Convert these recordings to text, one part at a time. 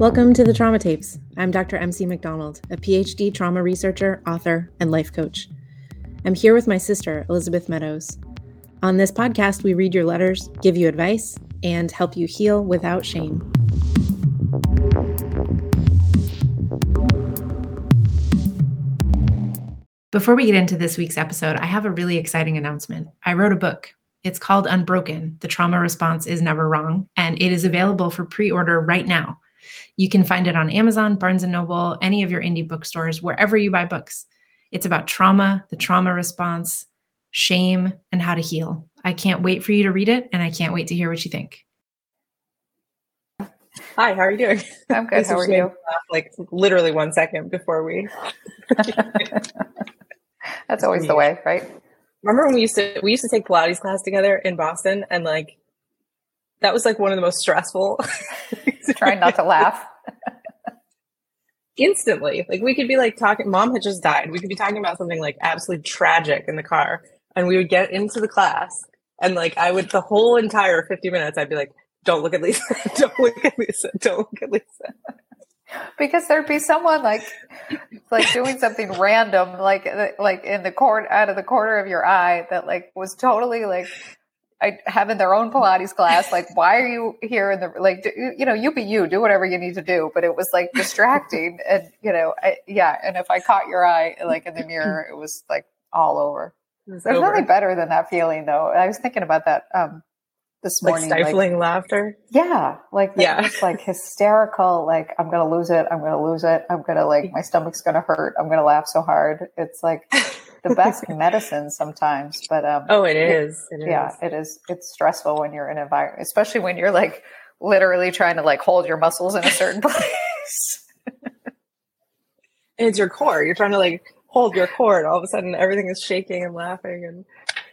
Welcome to the Trauma Tapes. I'm Dr. MC McDonald, a PhD trauma researcher, author, and life coach. I'm here with my sister, Elizabeth Meadows. On this podcast, we read your letters, give you advice, and help you heal without shame. Before we get into this week's episode, I have a really exciting announcement. I wrote a book. It's called Unbroken The Trauma Response is Never Wrong, and it is available for pre order right now. You can find it on Amazon, Barnes and Noble, any of your indie bookstores, wherever you buy books. It's about trauma, the trauma response, shame, and how to heal. I can't wait for you to read it, and I can't wait to hear what you think. Hi, how are you doing? I'm good. How are you? Like literally one second before we. That's always the way, right? Remember when we used to we used to take Pilates class together in Boston, and like that was like one of the most stressful. Trying not to laugh. Instantly, like we could be like talking. Mom had just died. We could be talking about something like absolutely tragic in the car, and we would get into the class, and like I would the whole entire fifty minutes, I'd be like, "Don't look at Lisa. Don't look at Lisa. Don't look at Lisa." because there'd be someone like like doing something random like like in the court out of the corner of your eye that like was totally like I, having their own Pilates class. Like, why are you here in the like? Do, you know, you be you, do whatever you need to do. But it was like distracting, and you know, I, yeah. And if I caught your eye like in the mirror, it was like all over. There's over. nothing better than that feeling, though. I was thinking about that um, this morning. Like stifling like, laughter. Yeah, like yeah, it's like hysterical. Like I'm gonna lose it. I'm gonna lose it. I'm gonna like my stomach's gonna hurt. I'm gonna laugh so hard. It's like the best medicine sometimes. But um, oh, it is. It yeah, is. it is. It's stressful when you're in an environment, especially when you're like literally trying to like hold your muscles in a certain place. it's your core. You're trying to like hold your core, and all of a sudden everything is shaking and laughing and.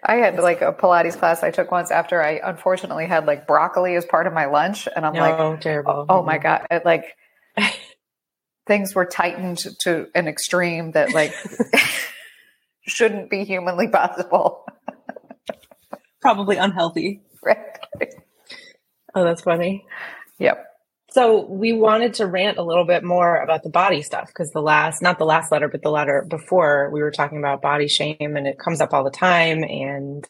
I had like a Pilates class I took once after I unfortunately had like broccoli as part of my lunch, and I'm no, like, terrible. Oh, oh my god! It, like things were tightened to an extreme that like shouldn't be humanly possible. Probably unhealthy. Right. Oh, that's funny. Yep. So we wanted to rant a little bit more about the body stuff because the last, not the last letter, but the letter before, we were talking about body shame, and it comes up all the time, and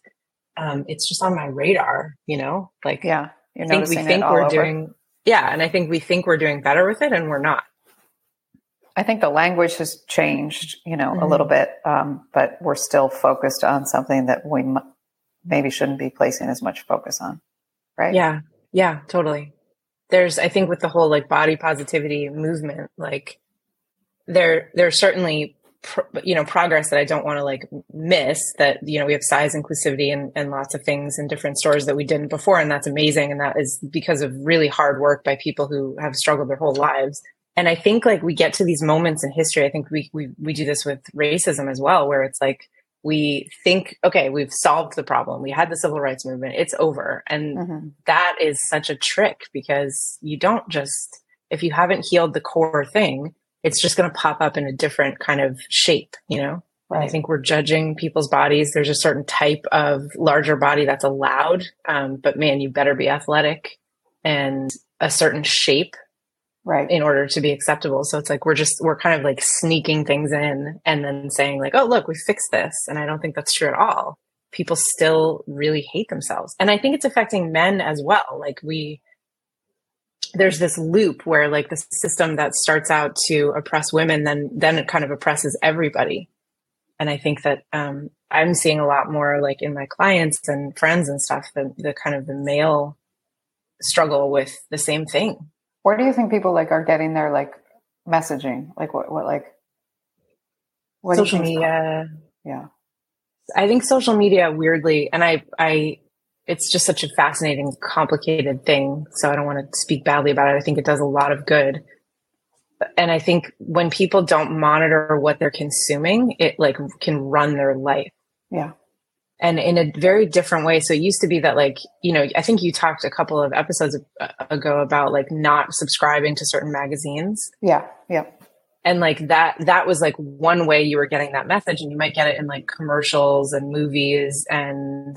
um, it's just on my radar. You know, like yeah, I think we think we're over. doing yeah, and I think we think we're doing better with it, and we're not. I think the language has changed, you know, mm-hmm. a little bit, um, but we're still focused on something that we m- maybe shouldn't be placing as much focus on, right? Yeah, yeah, totally. There's, I think, with the whole like body positivity movement, like there, there's certainly, you know, progress that I don't want to like miss. That you know, we have size inclusivity and, and lots of things in different stores that we didn't before, and that's amazing. And that is because of really hard work by people who have struggled their whole lives and I think like we get to these moments in history. I think we we we do this with racism as well, where it's like we think, okay, we've solved the problem. We had the civil rights movement. It's over, and mm-hmm. that is such a trick because you don't just if you haven't healed the core thing, it's just going to pop up in a different kind of shape, you know. Right. I think we're judging people's bodies. There's a certain type of larger body that's allowed, um, but man, you better be athletic and a certain shape right. in order to be acceptable. So it's like we're just we're kind of like sneaking things in and then saying like oh look we fixed this. And i don't think that's true at all. People still really hate themselves. And i think it's affecting men as well. Like we there's this loop where like the system that starts out to oppress women then then it kind of oppresses everybody. And i think that um, i'm seeing a lot more like in my clients and friends and stuff the, the kind of the male struggle with the same thing where do you think people like are getting their like messaging? Like what, what like what social media? Yeah. I think social media weirdly, and I, I, it's just such a fascinating, complicated thing. So I don't want to speak badly about it. I think it does a lot of good. And I think when people don't monitor what they're consuming, it like can run their life. Yeah and in a very different way. So it used to be that like, you know, I think you talked a couple of episodes ago about like not subscribing to certain magazines. Yeah. Yeah. And like that, that was like one way you were getting that message and you might get it in like commercials and movies and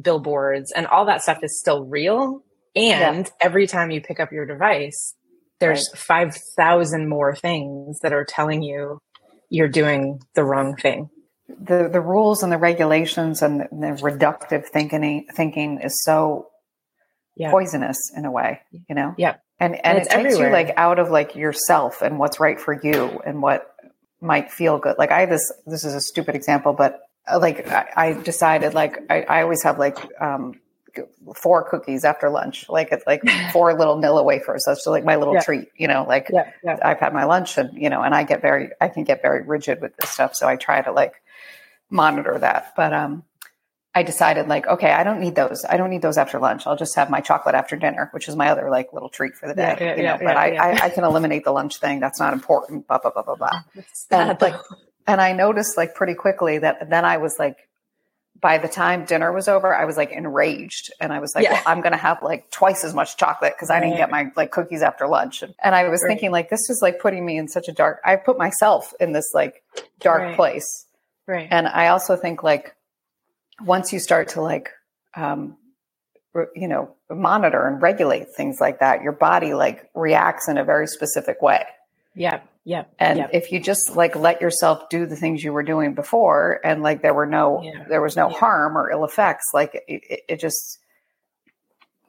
billboards and all that stuff is still real. And yeah. every time you pick up your device, there's right. 5000 more things that are telling you you're doing the wrong thing the the rules and the regulations and the, the reductive thinking thinking is so yeah. poisonous in a way you know yeah and and, and it takes everywhere. you like out of like yourself and what's right for you and what might feel good like i this this is a stupid example but uh, like i, I decided like I, I always have like um four cookies after lunch, like it's like four little Nilla wafers. That's just like my little yeah. treat, you know, like yeah, yeah. I've had my lunch and, you know, and I get very, I can get very rigid with this stuff. So I try to like monitor that. But, um, I decided like, okay, I don't need those. I don't need those after lunch. I'll just have my chocolate after dinner, which is my other like little treat for the day. Yeah, you know, but I, I, I, can eliminate the lunch thing. That's not important. Blah blah blah blah blah. And like, and I noticed like pretty quickly that then I was like by the time dinner was over, I was like enraged and I was like, yeah. well, I'm going to have like twice as much chocolate because I didn't get my like cookies after lunch. And I was right. thinking like, this is like putting me in such a dark, I put myself in this like dark right. place. Right. And I also think like once you start to like, um, you know, monitor and regulate things like that, your body like reacts in a very specific way. Yeah. Yeah. And yeah. if you just like let yourself do the things you were doing before and like there were no yeah. there was no yeah. harm or ill effects, like it, it, just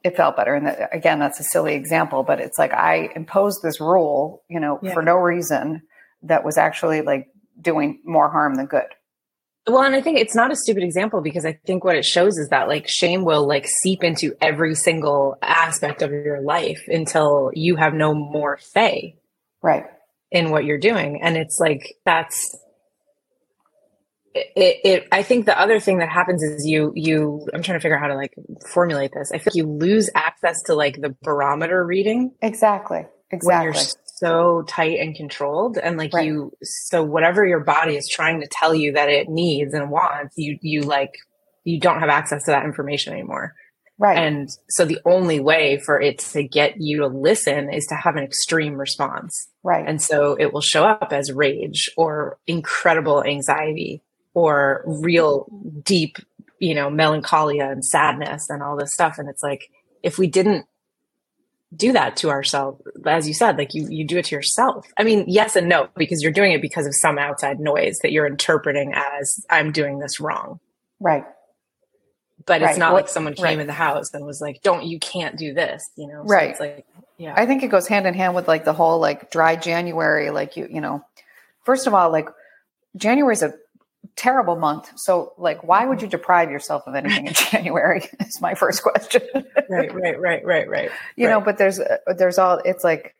it felt better. And that, again, that's a silly example, but it's like I imposed this rule, you know, for no reason that was actually like doing more harm than good. Well, and I think it's not a stupid example because I think what it shows is that like shame will like seep into every single aspect of your life until you have no more say. Right in what you're doing. And it's like, that's, it, it, I think the other thing that happens is you, you, I'm trying to figure out how to like formulate this. I feel like you lose access to like the barometer reading. Exactly. Exactly. When you're so tight and controlled and like right. you, so whatever your body is trying to tell you that it needs and wants, you, you like, you don't have access to that information anymore. Right. And so the only way for it to get you to listen is to have an extreme response. Right. And so it will show up as rage or incredible anxiety or real deep, you know, melancholia and sadness and all this stuff. And it's like, if we didn't do that to ourselves, as you said, like you, you do it to yourself. I mean, yes and no, because you're doing it because of some outside noise that you're interpreting as I'm doing this wrong. Right but right. it's not well, like someone came right. in the house and was like, "Don't you can't do this," you know? So right. It's like, yeah. I think it goes hand in hand with like the whole like dry January. Like you, you know, first of all, like January is a terrible month. So like, why would you deprive yourself of anything in January? Is my first question. right, right, right, right, right. You right. know, but there's uh, there's all it's like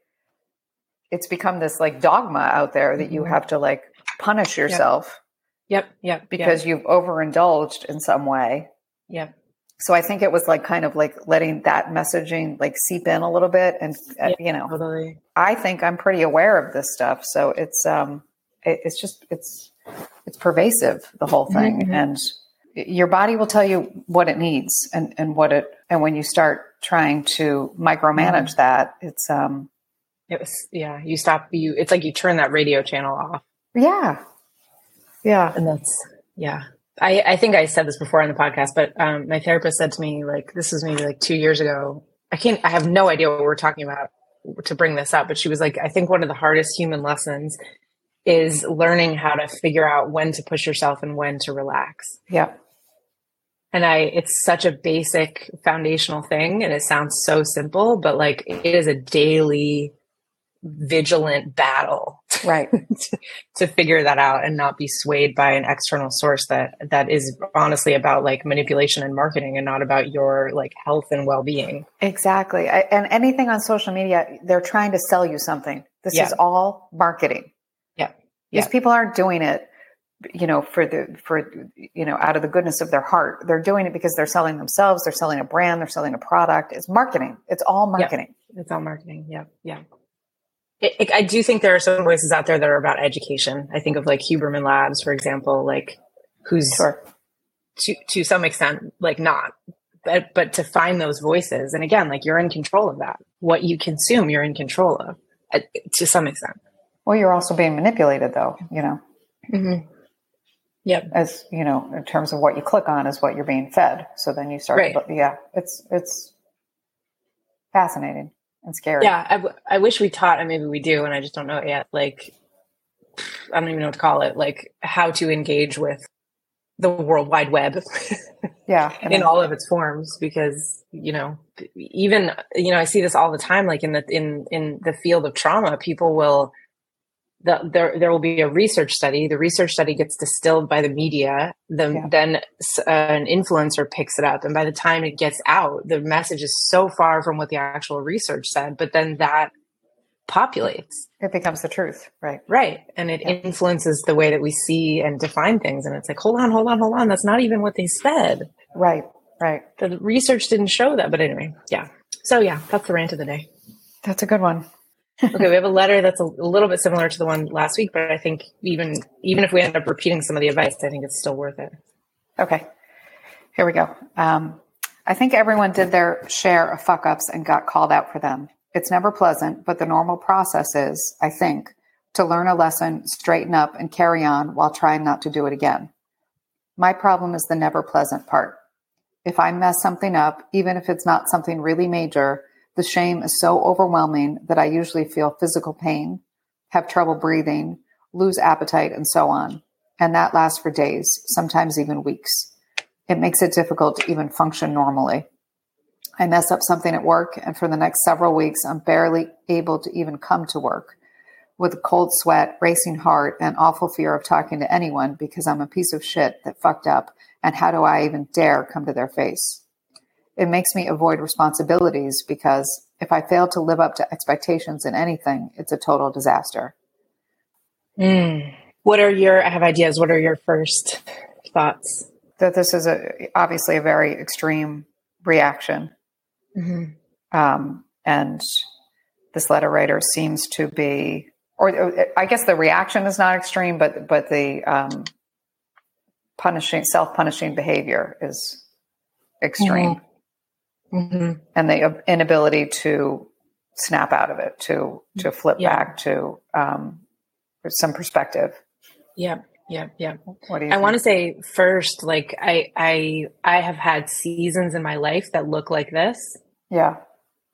it's become this like dogma out there that you mm-hmm. have to like punish yourself. Yep, yep, yep because yep. you've overindulged in some way. Yeah. So I think it was like kind of like letting that messaging like seep in a little bit, and uh, you know, totally. I think I'm pretty aware of this stuff, so it's um, it, it's just it's it's pervasive the whole thing, mm-hmm. and your body will tell you what it needs and and what it and when you start trying to micromanage mm-hmm. that, it's um, it was yeah, you stop you. It's like you turn that radio channel off. Yeah, yeah, and that's yeah I, I think I said this before on the podcast, but um, my therapist said to me, like, this was maybe like two years ago. I can't, I have no idea what we're talking about to bring this up, but she was like, I think one of the hardest human lessons is learning how to figure out when to push yourself and when to relax. Yeah. And I, it's such a basic foundational thing and it sounds so simple, but like it is a daily vigilant battle right to, to, figure that out and not be swayed by an external source that that is honestly about like manipulation and marketing and not about your like health and well-being exactly I, and anything on social media they're trying to sell you something this yeah. is all marketing these yeah. people aren't doing it you know for the for you know out of the goodness of their heart they're doing it because they're selling themselves they're selling a brand they're selling a product it's marketing it's all marketing yeah. it's all marketing yeah yeah it, it, I do think there are some voices out there that are about education. I think of like Huberman Labs, for example, like who's sure. to to some extent like not, but but to find those voices, and again, like you're in control of that. What you consume, you're in control of uh, to some extent. Well, you're also being manipulated, though. You know. Mm-hmm. Yep. As you know, in terms of what you click on is what you're being fed. So then you start. Right. To, yeah, it's it's fascinating. and scary. Yeah, I, w- I wish we taught, and maybe we do, and I just don't know it yet. Like, I don't even know what to call it. Like, how to engage with the World Wide Web. yeah, in all of its forms, because you know, even you know, I see this all the time. Like in the in in the field of trauma, people will the, there there will be a research study. The research study gets distilled by the media. The, yeah. Then uh, an influencer picks it up, and by the time it gets out, the message is so far from what the actual research said. But then that populates. It becomes the truth, right? Right, and it yeah. influences the way that we see and define things. And it's like, hold on, hold on, hold on. That's not even what they said. Right, right. The research didn't show that. But anyway, yeah. So yeah, that's the rant of the day. That's a good one okay, we have a letter that's a, little bit similar to the one last week, but I think even even if we end up repeating some of the advice, I think it's still worth it. Okay, here we go. Um, I think everyone did their share of fuck ups and got called out for them. It's never pleasant, but the normal process is, I think, to learn a lesson, straighten up, and carry on while trying not to do it again. My problem is the never pleasant part. If I mess something up, even if it's not something really major, the shame is so overwhelming that I usually feel physical pain, have trouble breathing, lose appetite, and so on. And that lasts for days, sometimes even weeks. It makes it difficult to even function normally. I mess up something at work, and for the next several weeks, I'm barely able to even come to work with a cold sweat, racing heart, and awful fear of talking to anyone because I'm a piece of shit that fucked up. And how do I even dare come to their face? It makes me avoid responsibilities because if I fail to live up to expectations in anything, it's a total disaster. Mm. What are your, I have ideas. What are your first thoughts? That this is a, obviously a very extreme reaction. Mm-hmm. Um, and this letter writer seems to be, or I guess the reaction is not extreme, but, but the, um, punishing, self punishing behavior is extreme. Mm-hmm mm-hmm. and the inability to snap out of it, to to flip yeah. back to um, some perspective. Yeah, yeah, yeah. What do you? I want to say first, like I I I have had seasons in my life that look like this. Yeah.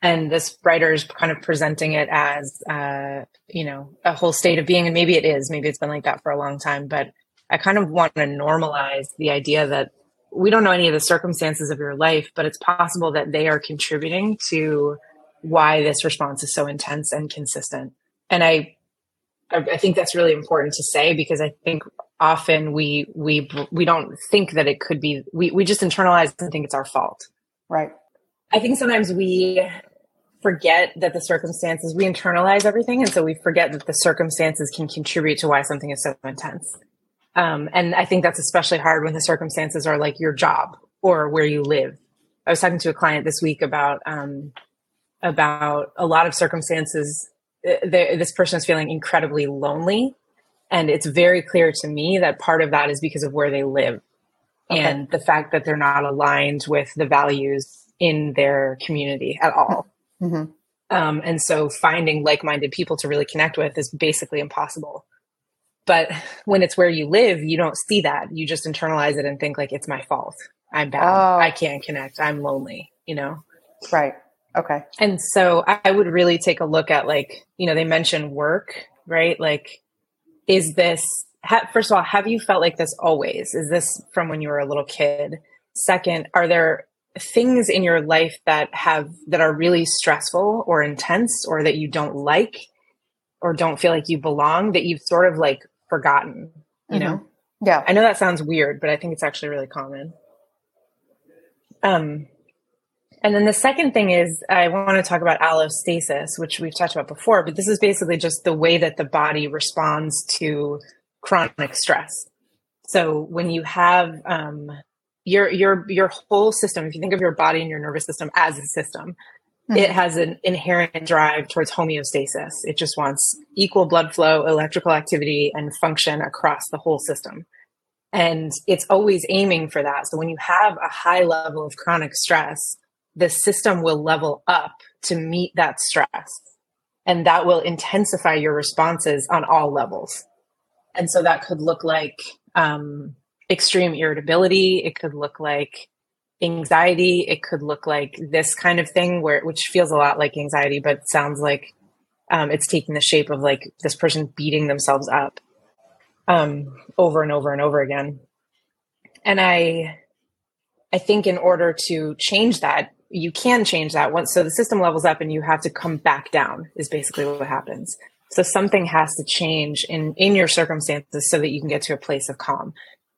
And this writer is kind of presenting it as, uh, you know, a whole state of being, and maybe it is. Maybe it's been like that for a long time, but I kind of want to normalize the idea that we don't know any of the circumstances of your life, but it's possible that they are contributing to why this response is so intense and consistent. And I, I think that's really important to say because I think often we we we don't think that it could be we we just internalize and think it's our fault. Right. I think sometimes we forget that the circumstances we internalize everything and so we forget that the circumstances can contribute to why something is so intense. Um, and I think that's especially hard when the circumstances are like your job or where you live. I was talking to a client this week about um, about a lot of circumstances. Uh, this person is feeling incredibly lonely, and it's very clear to me that part of that is because of where they live okay. and the fact that they're not aligned with the values in their community at all. Mm-hmm. Um, and so, finding like-minded people to really connect with is basically impossible. But when it's where you live, you don't see that. You just internalize it and think like it's my fault. I'm bad. Oh. I can't connect. I'm lonely, you know? Right. Okay. And so I would really take a look at like, you know, they mentioned work, right? Like, is this, ha- first of all, have you felt like this always? Is this from when you were a little kid? Second, are there things in your life that have, that are really stressful or intense or that you don't like or don't feel like you belong that you've sort of like forgotten, you mm-hmm. know? Yeah. I know that sounds weird, but I think it's actually really common. Um, and then the second thing is I want to talk about allostasis, which we've talked about before, but this is basically just the way that the body responds to chronic stress. So when you have um, your your your whole system, if you think of your body and your nervous system as a system, Mm-hmm. It has an inherent drive towards homeostasis. It just wants equal blood flow, electrical activity, and function across the whole system. And it's always aiming for that. So when you have a high level of chronic stress, the system will level up to meet that stress. And that will intensify your responses on all levels. And so that could look like um, extreme irritability. It could look like anxiety. It could look like this kind of thing, where which feels a lot like anxiety, but sounds like um, it's taking the shape of like this person beating themselves up um, over and over and over again. And I, I think in order to change that, you can change that once. So the system levels up, and you have to come back down. Is basically what happens. So something has to change in in your circumstances so that you can get to a place of calm.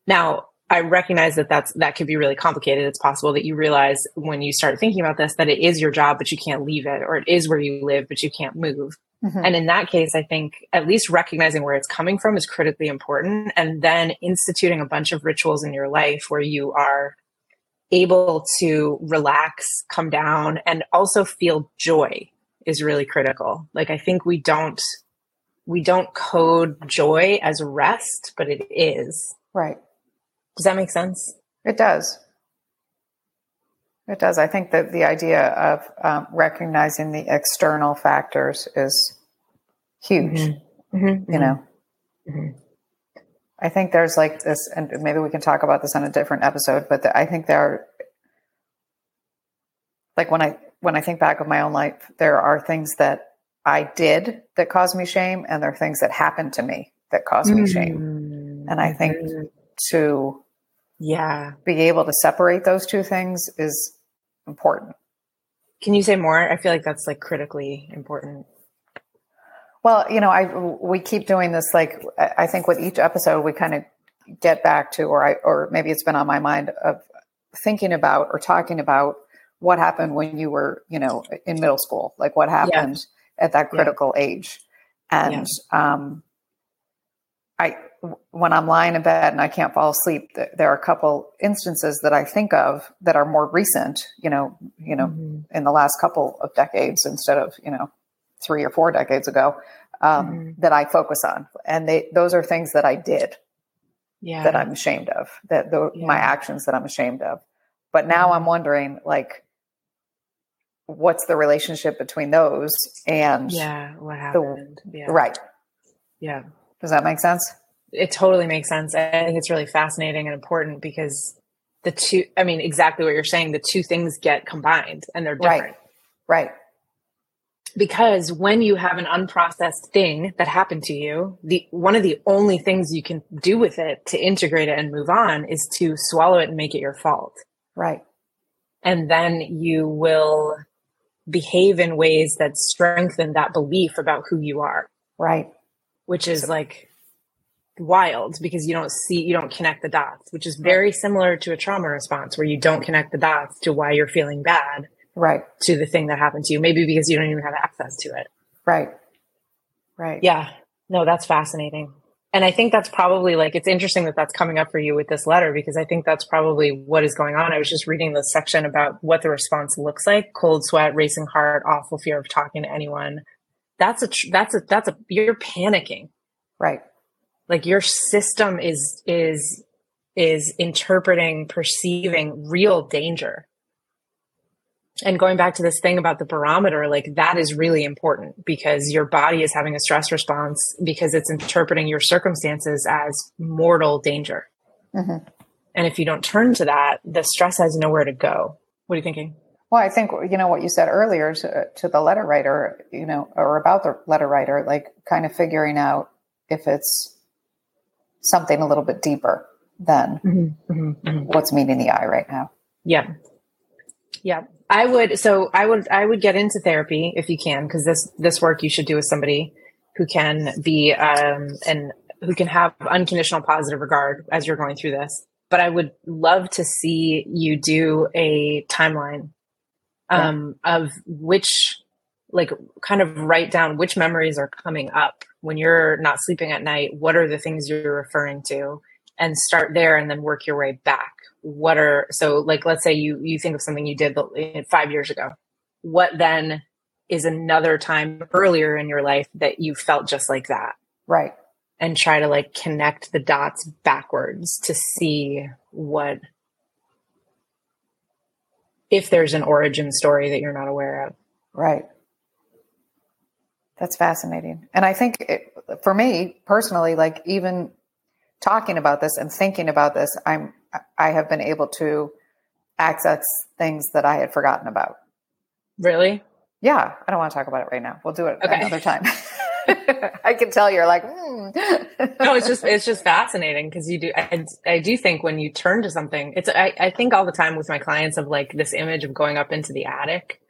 Now, I recognize that that's that could be really complicated. It's possible that you realize when you start thinking about this that it is your job, but you can't leave it, or it is where you live, but you can't move. Mm-hmm. And in that case, I think at least recognizing where it's coming from is critically important, and then instituting a bunch of rituals in your life where you are able to relax, come down, and also feel joy is really critical. Like I think we don't we don't code joy as rest, but it is. Right. Does that make sense? It does. It does. I think that the idea of um, recognizing the external factors is huge. Mm-hmm. Mm-hmm. You know, mm-hmm. I think there's like this, and maybe we can talk about this on a different episode. But the, I think there are, like when I when I think back of my own life, there are things that I did that caused me shame, and there are things that happened to me that caused me shame. Mm-hmm. And I think to yeah be able to separate those two things is important can you say more i feel like that's like critically important well you know i we keep doing this like i think with each episode we kind of get back to or i or maybe it's been on my mind of thinking about or talking about what happened when you were you know in middle school like what happened yeah. at that critical yeah. age and yeah. um i when I'm lying in bed and I can't fall asleep, there are a couple instances that I think of that are more recent, you know, you know, mm-hmm. in the last couple of decades instead of, you know, three or four decades ago, um, mm-hmm. that I focus on. And they, those are things that I did yeah. that I'm ashamed of, that the, yeah. my actions that I'm ashamed of. But now mm-hmm. I'm wondering, like, what's the relationship between those and yeah, what happened? The, yeah. Right. Yeah. Does that make sense? It totally makes sense. I think it's really fascinating and important because the two, I mean, exactly what you're saying, the two things get combined and they're different. Right. Right. Because when you have an unprocessed thing that happened to you, the one of the only things you can do with it to integrate it and move on is to swallow it and make it your fault. Right. And then you will behave in ways that strengthen that belief about who you are. Right. Which is like wild because you don't see you don't connect the dots which is very similar to a trauma response where you don't connect the dots to why you're feeling bad right. to the thing that happened to you. Maybe because you don't even have access to it. Right. Right. Yeah. No that's fascinating. And i think that's probably like it's interesting that that's coming up for you with this letter because i think that's probably what is going on. I was just reading the section about what the response looks like. Cold sweat racing heart awful fear of talking to anyone. That's a that's a that's a you're panicking. Right like your system is is is interpreting perceiving real danger. And going back to this thing about the barometer like that is really important because your body is having a stress response because it's interpreting your circumstances as mortal danger. Mm-hmm. and if you don't turn to that the stress has nowhere to go. What are you thinking? Well i think you know what you said earlier to, to the letter writer you know or about the letter writer like kind of figuring out if it's something a little bit deeper than mm-hmm, mm-hmm, mm-hmm. what's meeting the eye right now. Yeah. Yeah. I would so I would I would get into therapy if you can because this this work you should do with somebody who can be um and who can have unconditional positive regard as you're going through this. But I would love to see you do a timeline um yeah. of which like kind of write down which memories are coming up. When you're not sleeping at night what are the things you're referring to? And start there and then work your way back. What are so like let's say you you think of something you did five years ago. What then is another time earlier in your life that you felt just like that? Right. And try to like connect the dots backwards to see what if there's an origin story that you're not aware of. Right that's fascinating. And I think it, for me personally, like even talking about this and thinking about this, I'm, I have been able to access things that I had forgotten about. Really? Yeah, I don't want to talk about it right now. We'll do it Okay. another time. I can tell you're like, hmm. no, it's just it's just fascinating because you do. I, I do think when you turn to something, it's I, I think all the time with my clients of like this image of going up into the attic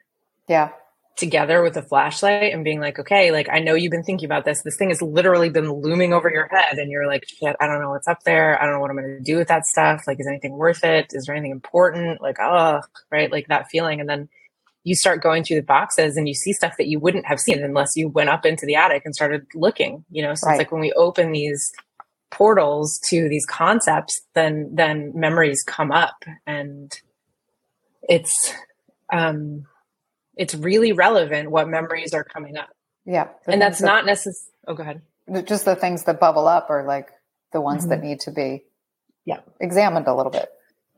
yeah, together with a flashlight and being like, okay, like I know you've been thinking about this. This thing has literally been looming over your head, and you're like, shit, I don't know what's up there. I don't know what I'm going to do with that stuff. Like, is anything worth it? Is there anything important? Like, oh, right, like that feeling, and then you start going through the boxes and you see stuff that you wouldn't have seen unless you went up into the attic and started looking. You know, so Right. it's like when we open these portals to these concepts, then then memories come up, and it's um it's really relevant what memories are coming up yeah. And that's things not necessary oh go ahead just the things that bubble up are like the ones that need to be Mm-hmm. Yeah. examined a little bit.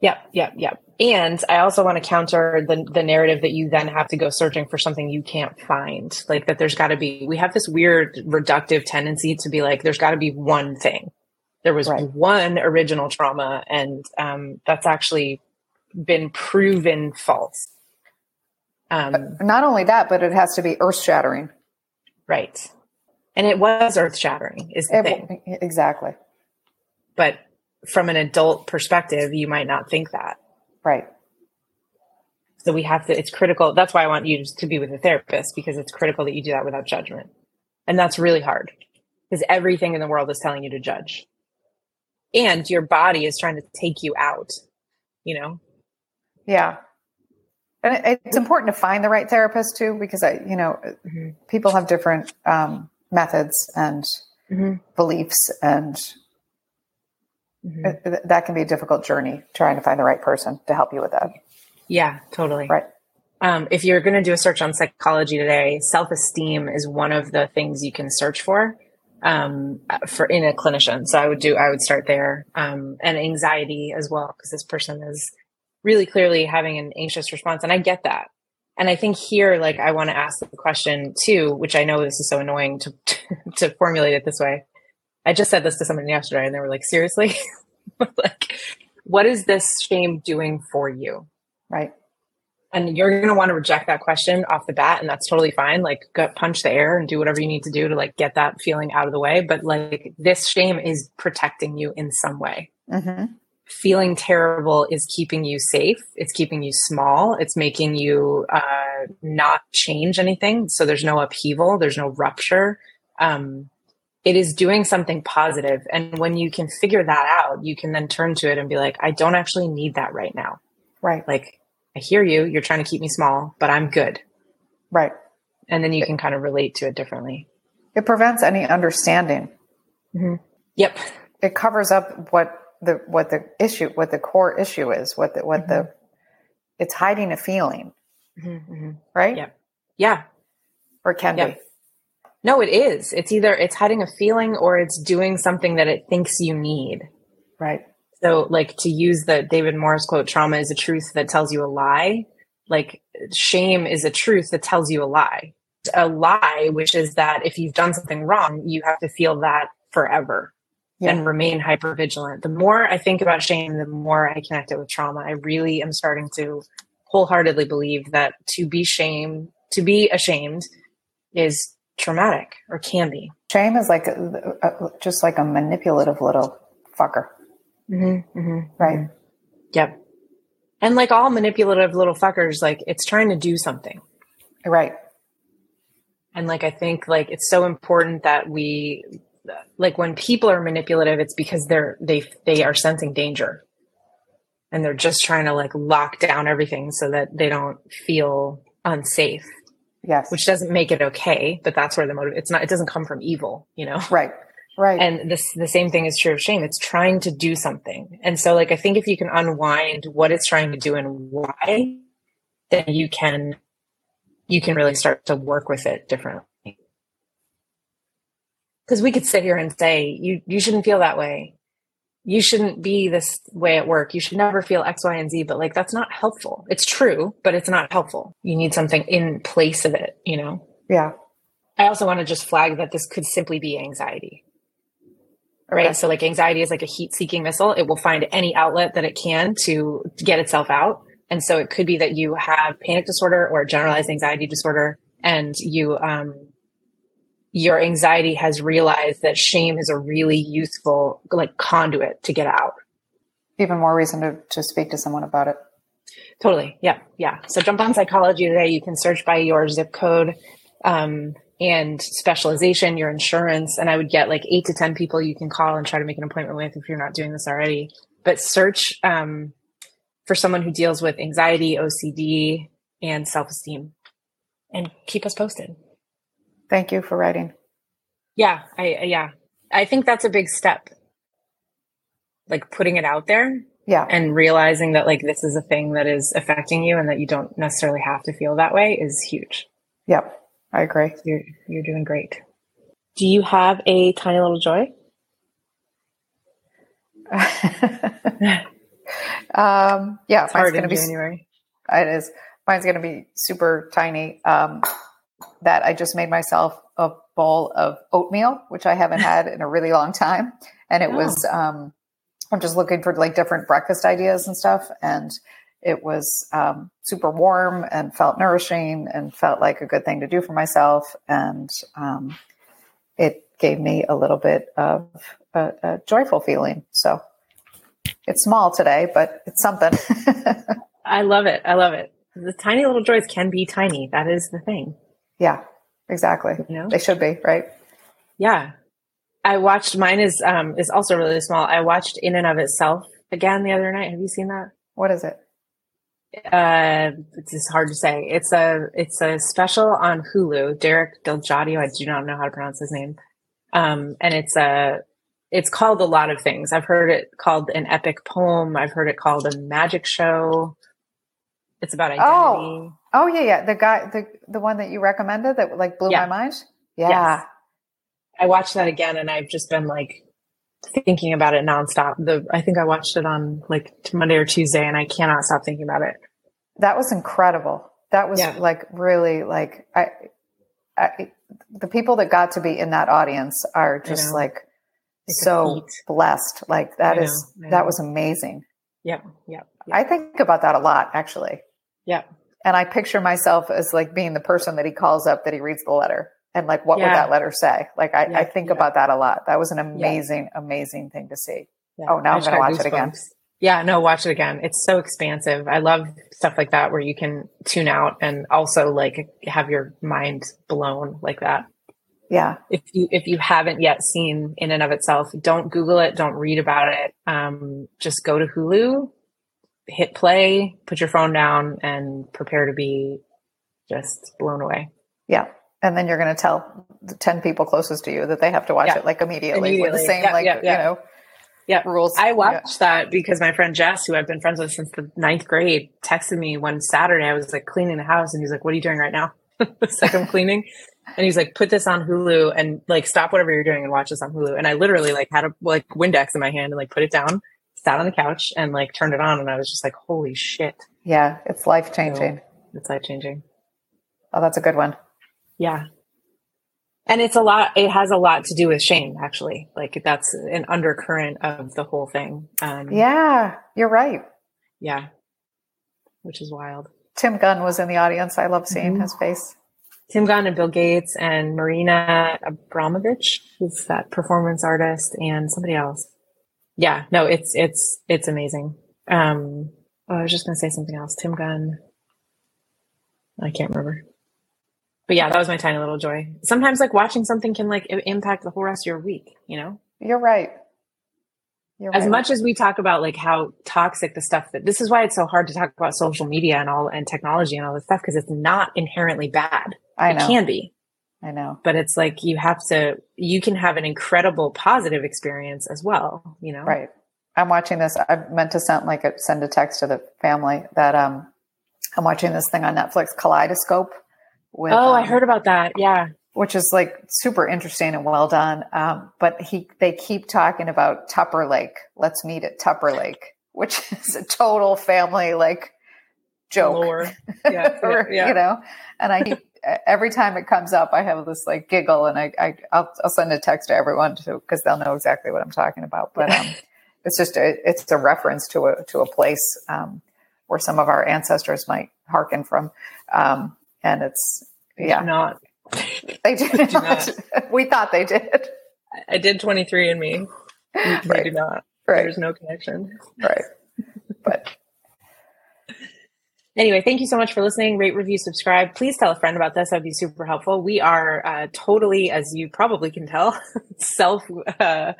yep yep yep and i also want to counter the the narrative that you then have to go searching for something you can't find like that there's got to be we have this weird reductive tendency to be like there's got to be one thing there was Right. one original trauma and um, that's actually been proven false um, Not only that, but it has to be earth shattering. right and it was earth shattering is the thing Exactly. but from an adult perspective you might not think that Right. so we have to it's critical that's why i want you to be with a therapist because it's critical that you do that without judgment and that's really hard because everything in the world is telling you to judge and your body is trying to take you out you know Yeah. And it's important to find the right therapist too, because I, you know, Mhm. people have different um, methods and Mhm. beliefs, and Mhm. it- it- that can be a difficult journey trying to find the right person to help you with that. yeah totally Right. um, if you're going to do a search on psychology today self-esteem is one of the things you can search for um, for in a clinician so i would do i would start there um, and anxiety as well because this person is really clearly having an anxious response and i get that. And i think here like i want to ask the question too which i know this is so annoying to to formulate it this way. I just said this to someone yesterday and they were like seriously? Like what is this shame doing for you? Right. and you're going to want to reject that question off the bat and that's totally fine. Like gut punch the air and do whatever you need to do to like get that feeling out of the way. But like this shame is protecting you in some way. Hmm feeling terrible is keeping you safe. It's keeping you small. It's making you uh, not change anything. So there's no upheaval. There's no rupture. Um, it is doing something positive. And when you can figure that out you can then turn to it and be like i don't actually need that right now. Right. like i hear you. You're trying to keep me small but i'm good. Right. and then you can kind of relate to it differently. It prevents any understanding. yep. It covers up what the what the issue, what the core issue is, what the what the it's hiding a feeling, Mhm, right? yeah yeah. Or can Yeah. be. no it is. It's either it's hiding a feeling or it's doing something that it thinks you need. Right. so like to use the david morris quote trauma is a truth that tells you a lie like shame is a truth that tells you a lie. A lie which is that if you've done something wrong you have to feel that forever Yeah. and remain hyper vigilant. The more I think about shame, the more I connect it with trauma. I really am starting to wholeheartedly believe that to be shame, to be ashamed is traumatic or can be. Shame is like a, a, just like a manipulative little fucker, Mm-hmm, right? Yep. And like all manipulative little fuckers, like it's trying to do something. Right. And like I think like it's so important that we like when people are manipulative, it's because they're they they are sensing danger. And they're just trying to like lock down everything so that they don't feel unsafe, Yes. which doesn't make it okay, but that's where the motive it's not it doesn't come from evil, you know. right. Right. And this the same thing is true of shame. It's trying to do something. And so like I think if you can unwind what it's trying to do and why, then you can you can really start to work with it differently. Because we could sit here and say, you you shouldn't feel that way. You shouldn't be this way at work. You should never feel X, Y, and Z. But like that's not helpful. It's true, but it's not helpful. You need something in place of it, you know? yeah. I also want to just flag that this could simply be anxiety. All right. Okay. So like anxiety is like a heat seeking missile. It will find any outlet that it can to, to get itself out. And so it could be that you have panic disorder or generalized anxiety disorder and you, um, your anxiety has realized that shame is a really useful like conduit to get out. Even more reason to, to speak to someone about it. Totally. Yeah. Yeah. So jump on psychology today. You can search by your zip code um, and specialization, your insurance. And I would get like eight to 10 people you can call and try to make an appointment with if you're not doing this already. But search um, for someone who deals with anxiety, OCD, and self esteem and keep us posted. Thank you for writing. Yeah. I, yeah. I think that's a big step. Like putting it out there yeah. And realizing that like this is a thing that is affecting you and that you don't necessarily have to feel that way is huge. Yep. I agree. You're you're doing great. Do you have a tiny little joy? um, yeah, it's mine's going to be January. It is. Mine's to be super tiny. Um, that I just made myself a bowl of oatmeal, which I haven't had in a really long time, and it oh. was um, I'm just looking for like different breakfast ideas and stuff. And it was um, super warm and felt nourishing and felt like a good thing to do for myself. And um, it gave me a little bit of a, a joyful feeling. So it's small today, but it's something. I love it. I love it. The tiny little joys can be tiny. That is the thing. Yeah, exactly. You know? They should be, right? Yeah. I watched mine is um is also really small. I watched In and of Itself again the other night. Have you seen that? What is it? Uh, it's hard to say. It's a it's a special on Hulu. Derek DelGaudio. I do not know how to pronounce his name. Um, and it's a it's called a lot of things. I've heard it called an epic poem. I've heard it called a magic show. It's about identity. Oh, oh yeah, yeah. The guy, the the one that you recommended that like blew yeah. my mind. Yeah. Yes. I watched that again and I've just been like thinking about it nonstop. The I think I watched it on like Monday or Tuesday and I cannot stop thinking about it. That was incredible. That was yeah. like really like I, I, the people that got to be in that audience are just like so blessed. Like that is that was amazing. Yeah, yeah, yep. I think about that a lot actually. Yep. And I picture myself as like being the person that he calls up that he reads the letter. And like what yeah. would that letter say? Like i, yeah, I think yeah. about that a lot. That was an amazing amazing thing to see. Oh now I am gonna watch it again. yeah no watch it again. It's so expansive. I love stuff like that where you can tune out and also like have your mind blown like that. Yeah. If you if you haven't yet seen in and of itself don't google it. Don't read about it. Um, just go to hulu hit play put your phone down and prepare to be just blown away. Yeah. And then you're going to tell the 10 people closest to you that they have to watch yeah. it like immediately, immediately, with the same yeah, like yeah, you know yeah. rules. I watched that because my friend jess who i've been friends with since the ninth grade texted me one saturday. I was like cleaning the house and he's like what are you doing right now? It's like i'm cleaning. And he's like put this on hulu and like stop whatever you're doing and watch this on hulu. And i literally like had a like windex in my hand and like put it down sat on the couch and like turned it on and i was just like holy shit yeah it's life changing so, it's life changing oh that's a good one yeah. And it's a lot, it has a lot to do with shame, actually. Like that's an undercurrent of the whole thing. Um, yeah, you're right. Yeah. Which is wild. Tim Gunn was in the audience. I love seeing mm-hmm. his face. Tim Gunn and Bill Gates and Marina Abramović, who's that performance artist, and somebody else. Yeah, no, it's it's it's amazing. Um, oh, I was just gonna say something else. Tim Gunn. I can't remember but yeah, that was my tiny little joy. Sometimes like watching something can like impact the whole rest of your week, you know? You're right. You're as right. much as we talk about like how toxic the stuff that this is why it's so hard to talk about social media and all and technology and all this stuff because it's not inherently bad. I know. It can be. I know. But it's like you have to you can have an incredible positive experience as well, you know? Right. I'm watching this. I meant to send like a, send a text to the family that um I'm watching this thing on Netflix, Kaleidoscope with, oh, um, I heard about that. Yeah. Which is like super interesting and well done. Um, but he, they keep talking about Tupper Lake. Let's meet at Tupper Lake, which is a total family like joke. Yeah, or, yeah. You know, and I keep, every time it comes up, I have this like giggle and I, I will I'll send a text to everyone to, cause they'll know exactly what I'm talking about. But, um, it's just, a, it's a reference to a, to a place, um, where some of our ancestors might hearken from. Um, and it's yeah, not. They did do not. we thought they did. I did 23 and me. They Right. do not. Right. There's no connection. Right. But Anyway, thank you so much for listening. Rate, review, subscribe. Please tell a friend about this. That'd be super helpful. We are uh, totally, as you probably can tell, self uh,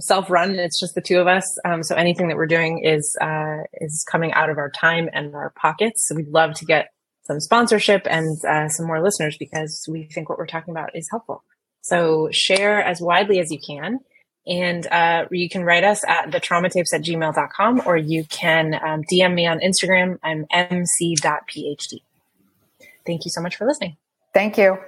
self run. It's just the two of us. Um, so anything that we're doing is uh, is coming out of our time and our pockets. So we'd love to get some sponsorship and uh, some more listeners because we think what we're talking about is helpful. So share as widely as you can. And uh, you can write us at thetraumatapes at gmail.com or you can um, DM me on Instagram. I'm mc.phd. Thank you so much for listening. thank you.